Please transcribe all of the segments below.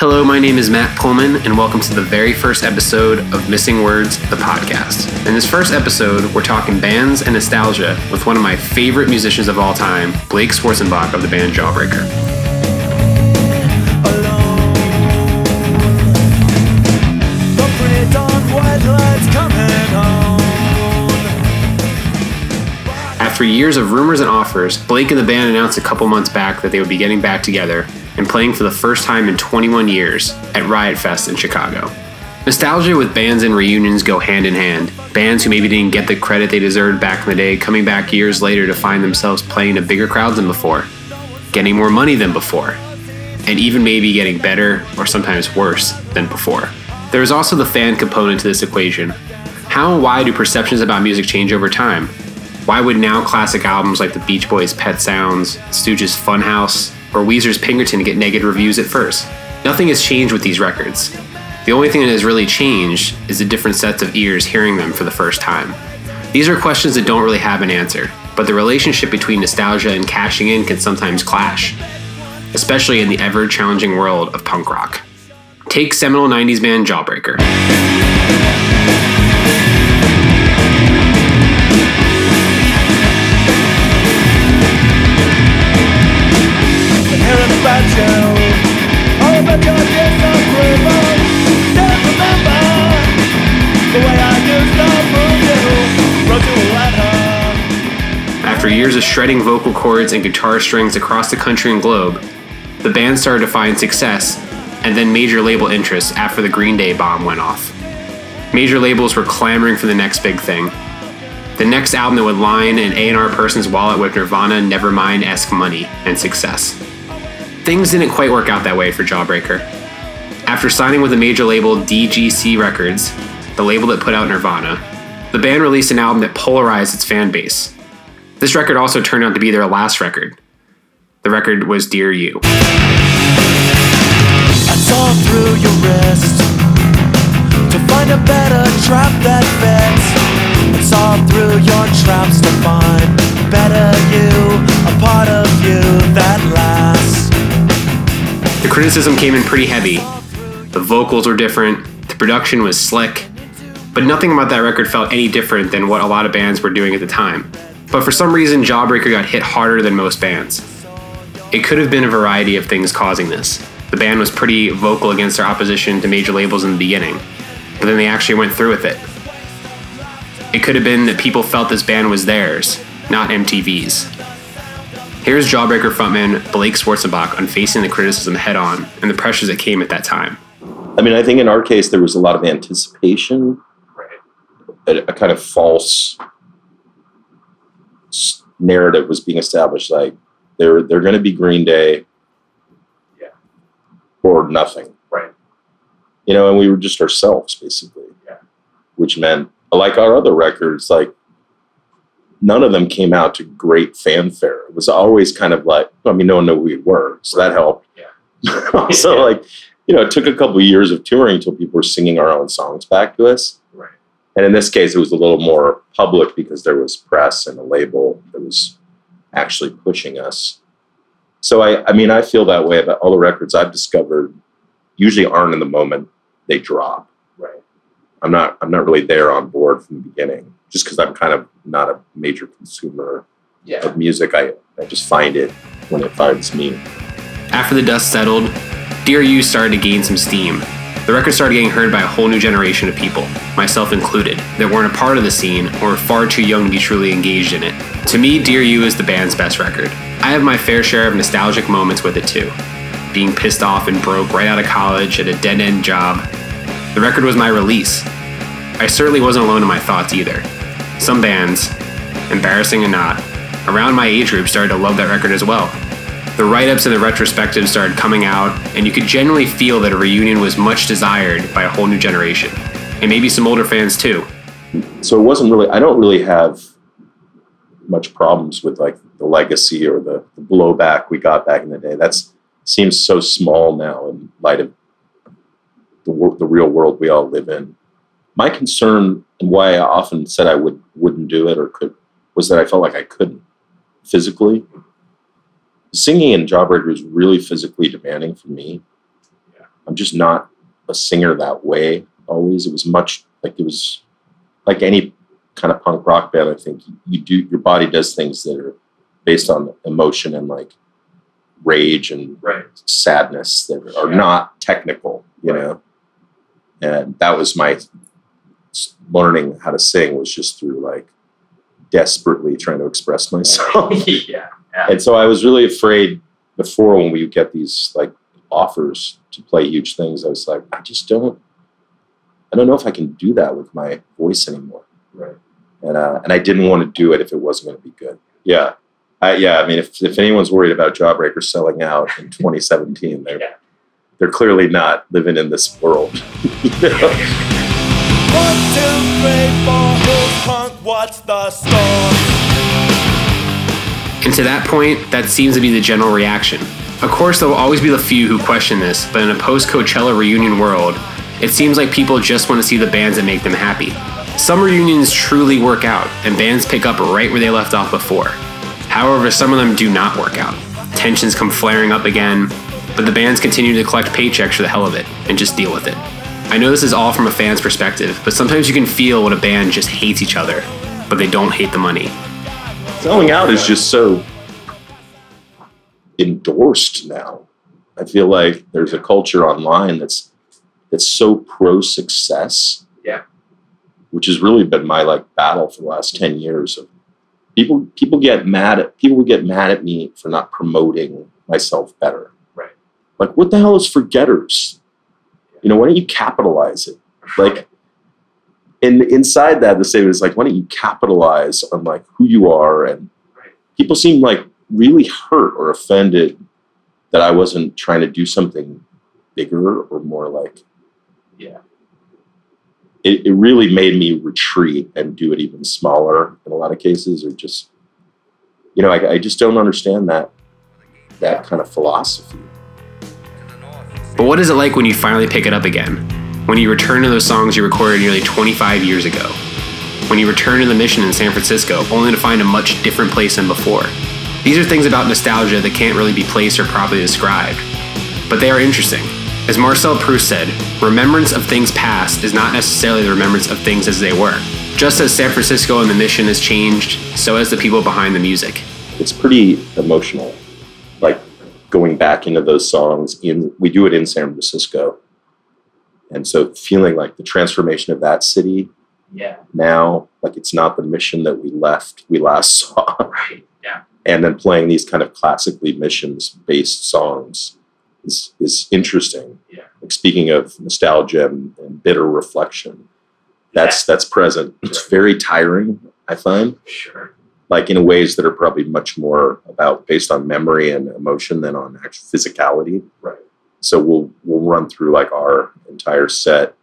Hello, my name is Matt Pullman, and welcome to the very first episode of Missing Words, the podcast. In this first episode, we're talking bands and nostalgia with one of my favorite musicians of all time, Blake Schwarzenbach of the band Jawbreaker. After years of rumors and offers, Blake and the band announced a couple months back that they would be getting back together and playing for the first time in 21 years at Riot Fest in Chicago. Nostalgia with bands and reunions go hand in hand. Bands who maybe didn't get the credit they deserved back in the day coming back years later to find themselves playing to bigger crowds than before, getting more money than before, and even maybe getting better or sometimes worse than before. There is also the fan component to this equation. How and why do perceptions about music change over time? Why would now classic albums like the Beach Boys' Pet Sounds, Stooges' Funhouse, or Weezer's Pinkerton to get negative reviews at first? Nothing has changed with these records. The only thing that has really changed is the different sets of ears hearing them for the first time. These are questions that don't really have an answer, but the relationship between nostalgia and cashing in can sometimes clash, especially in the ever challenging world of punk rock. Take seminal 90s band Jawbreaker. Years of shredding vocal cords and guitar strings across the country and globe, the band started to find success and then major label interest after the Green Day bomb went off. Major labels were clamoring for the next big thing. The next album that would line an A&R person's wallet with Nirvana Nevermind-esque money and success. Things didn't quite work out that way for Jawbreaker. After signing with the major label DGC Records, the label that put out Nirvana, the band released an album that polarized its fan base. This record also turned out to be their last record. The record was Dear You. I saw through your wrist to find a better trap that fits. I saw through your traps to find better you, a part of you that lasts. The criticism came in pretty heavy. The vocals were different, the production was slick, but nothing about that record felt any different than what a lot of bands were doing at the time. But for some reason, Jawbreaker got hit harder than most bands. It could have been a variety of things causing this. The band was pretty vocal against their opposition to major labels in the beginning, but then they actually went through with it. It could have been that people felt this band was theirs, not MTV's. Here's Jawbreaker frontman Blake Schwarzenbach on facing the criticism head on and the pressures that came at that time. I mean, I think in our case, there was a lot of anticipation, a, a kind of false s- narrative was being established. Like they're they're going to be Green Day, Yeah. or nothing, Right. You know, and we were just ourselves basically, Yeah. Which meant, like our other records, like none of them came out to great fanfare. It was always kind of like, I mean, no one knew who we were, so that helped. Yeah. so like, you know, it took a couple of years of touring until people were singing our own songs back to us. Right. And in this case, it was a little more public because there was press and a label that was actually pushing us. So I, I mean, I feel that way about all the records I've discovered. Usually aren't in the moment they drop. Right. I'm not, I'm not really there on board from the beginning, just because I'm kind of not a major consumer Yeah. of music. I, I just find it when it finds me. After the dust settled, Dear You started to gain some steam. The record started getting heard by a whole new generation of people, myself included, that weren't a part of the scene or were far too young to be truly engaged in it. To me, Dear You is the band's best record. I have my fair share of nostalgic moments with it too. Being pissed off and broke right out of college at a dead end job. The record was my release. I certainly wasn't alone in my thoughts either. Some bands, embarrassing or not, around my age group started to love that record as well. The write ups and the retrospectives started coming out, and you could generally feel that a reunion was much desired by a whole new generation, and maybe some older fans too. so it wasn't really i don't really have much problems with like the legacy or the, the blowback we got back in the day. That's seems so small now in light of the, the real world we all live in. My concern and why i often said i would wouldn't do it or could was that i felt like i couldn't physically singing in jawbreaker was really physically demanding for me Yeah. I'm just not a singer that way always. It was much like it was like any kind of punk rock band. I think you do your body does things that are based on emotion and like rage and Right. sadness that are Yeah. not technical, you Right. know. And that was my learning how to sing was just through like desperately trying to express myself. yeah. And so I was really afraid before when we would get these like offers to play huge things. I was like, I just don't, I don't know if I can do that with my voice anymore. Right. And uh, and I didn't want to do it if it wasn't going to be good. Yeah. I, yeah, I mean, if, if anyone's worried about Jawbreaker selling out in 2017, they're Yeah. they're clearly not living in this world. You know? One, two, three, four, who's punk? What's the score? And to that point, that seems to be the general reaction. Of course, there will always be the few who question this, but in a post Coachella reunion world, it seems like people just want to see the bands that make them happy. Some reunions truly work out, and bands pick up right where they left off before. However, some of them do not work out. Tensions come flaring up again, but the bands continue to collect paychecks for the hell of it and just deal with it. I know this is all from a fan's perspective, but sometimes you can feel when a band just hates each other, but they don't hate the money. Selling out is just so endorsed now. I feel like there's a culture online that's that's so pro success. Yeah. Which has really been my like battle for the last 10 years of people people get mad at people would get mad at me for not promoting myself better. Right. Like what the hell is forgetters? You know, why don't you capitalize it? Like and inside that the same is like why don't you capitalize on like who you are and people seem like really hurt or offended that I wasn't trying to do something bigger or more like Yeah. it, it really made me retreat and do it even smaller in a lot of cases or just you know I, I just don't understand that that kind of philosophy But what is it like when you finally pick it up again? When you return to those songs you recorded nearly 25 years ago? When you return to the mission in San Francisco, only to find a much different place than before? These are things about nostalgia that can't really be placed or properly described. But they are interesting. As Marcel Proust said, remembrance of things past is not necessarily the remembrance of things as they were. Just as San Francisco and the mission has changed, so has the people behind the music. it's pretty emotional like going back into those songs in we do it in san francisco and so feeling like the transformation of that city Yeah, now like it's not the mission that we left we last saw right. Yeah. and then playing these kind of classically missions based songs is is interesting Yeah. like speaking of nostalgia and, and bitter reflection that's that's present it's very tiring i find Sure. like in ways that are probably much more about based on memory and emotion than on actual physicality. Right. So we'll we'll run through like our entire set.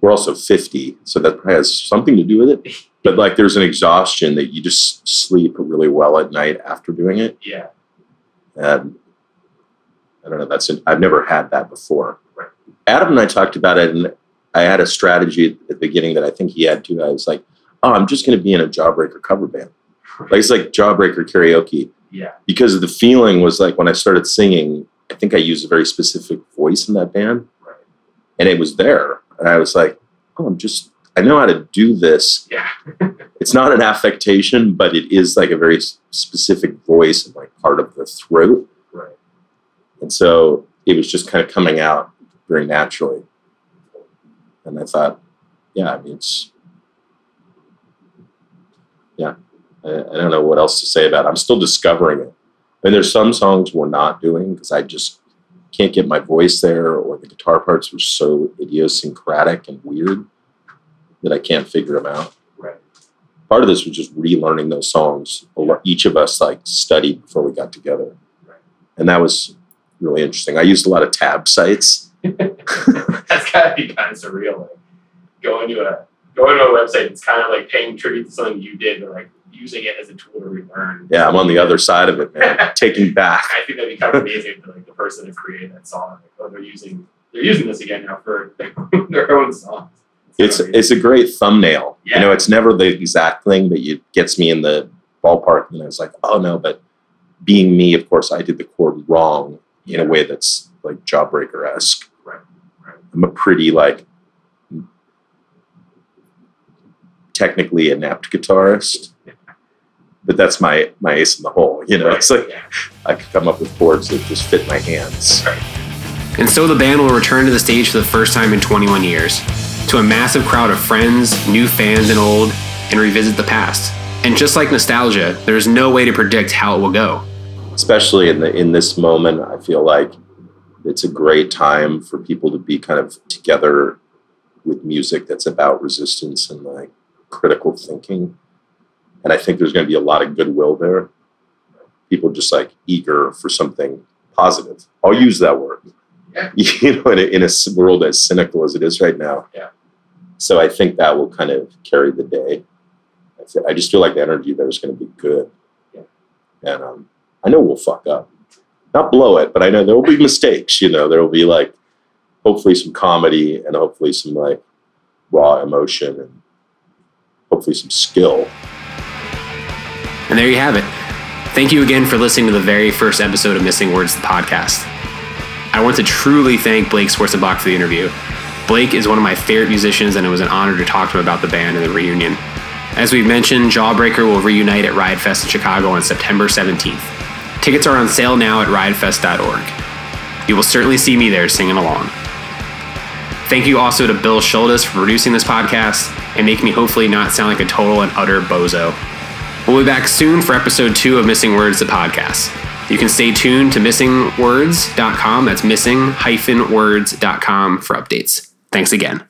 We're also 50, so that probably has something to do with it. But like there's an exhaustion that you just sleep really well at night after doing it. Yeah. And I don't know, that's an, I've never had that before. Right. Adam and I talked about it and I had a strategy at the beginning that I think he had too. I was like, oh, I'm just going to be in a Jawbreaker cover band. Like it's like Jawbreaker karaoke Yeah. because the feeling was like when I started singing, I think I used a very specific voice in that band Right. and it was there. And I was like, oh, I'm just, I know how to do this. Yeah. It's not an affectation, but it is like a very specific voice and like part of the throat. Right. And so it was just kind of coming out very naturally. And I thought, yeah, I mean, it's, yeah, I, I don't know what else to say about it. I'm still discovering it. I mean, there's some songs we're not doing because I just can't get my voice there, or the guitar parts were so idiosyncratic and weird that I can't figure them out. Right. Part of this was just relearning those songs. Each of us like studied before we got together, Right. and that was really interesting. I used a lot of tab sites. That's gotta be kind of surreal. Like going to a going to a website, it's kind of like paying tribute to something you did, but like using it as a tool to relearn. Yeah, I'm on the other side of it, man. Taking back. I think that'd be kind of amazing for like the person that created that song. Like, oh, they're using they're using this again now for their own songs. It's So it's a great thumbnail. Yeah. You know, it's never the exact thing, but it gets me in the ballpark. And I was like, oh no, but being me, of course, I did the chord wrong in a way that's like Jawbreaker esque. Right, right. I'm a pretty like technically inept guitarist, but that's my my ace in the hole. You know, Right, it's like yeah. I could come up with chords that just fit my hands. And so the band will return to the stage for the first time in 21 years, to a massive crowd of friends, new fans, and old, and revisit the past. And just like nostalgia, there's no way to predict how it will go. especially in the in this moment i feel like it's a great time for people to be kind of together with music that's about resistance and like critical thinking and i think there's going to be a lot of goodwill there people just like eager for something positive i'll use that word Yeah. you know in a, in a world as cynical as it is right now Yeah. so i think that will kind of carry the day I I just feel like the energy there is going to be good Yeah. and um, I know we'll fuck up. Not blow it, but I know there will be mistakes. You know, there will be like hopefully some comedy and hopefully some like raw emotion and hopefully some skill. And there you have it. Thank you again for listening to the very first episode of Missing Words, the podcast. I want to truly thank Blake Schwarzenbach for the interview. Blake is one of my favorite musicians, and it was an honor to talk to him about the band and the reunion. As we've mentioned, Jawbreaker will reunite at Riot Fest in Chicago on September 17th. Tickets are on sale now at riotfest.org. You will certainly see me there singing along. Thank you also to Bill Schultes for producing this podcast and making me hopefully not sound like a total and utter bozo. We'll be back soon for episode two of Missing Words, the podcast. You can stay tuned to missingwords.com. That's missing-words.com for updates. Thanks again.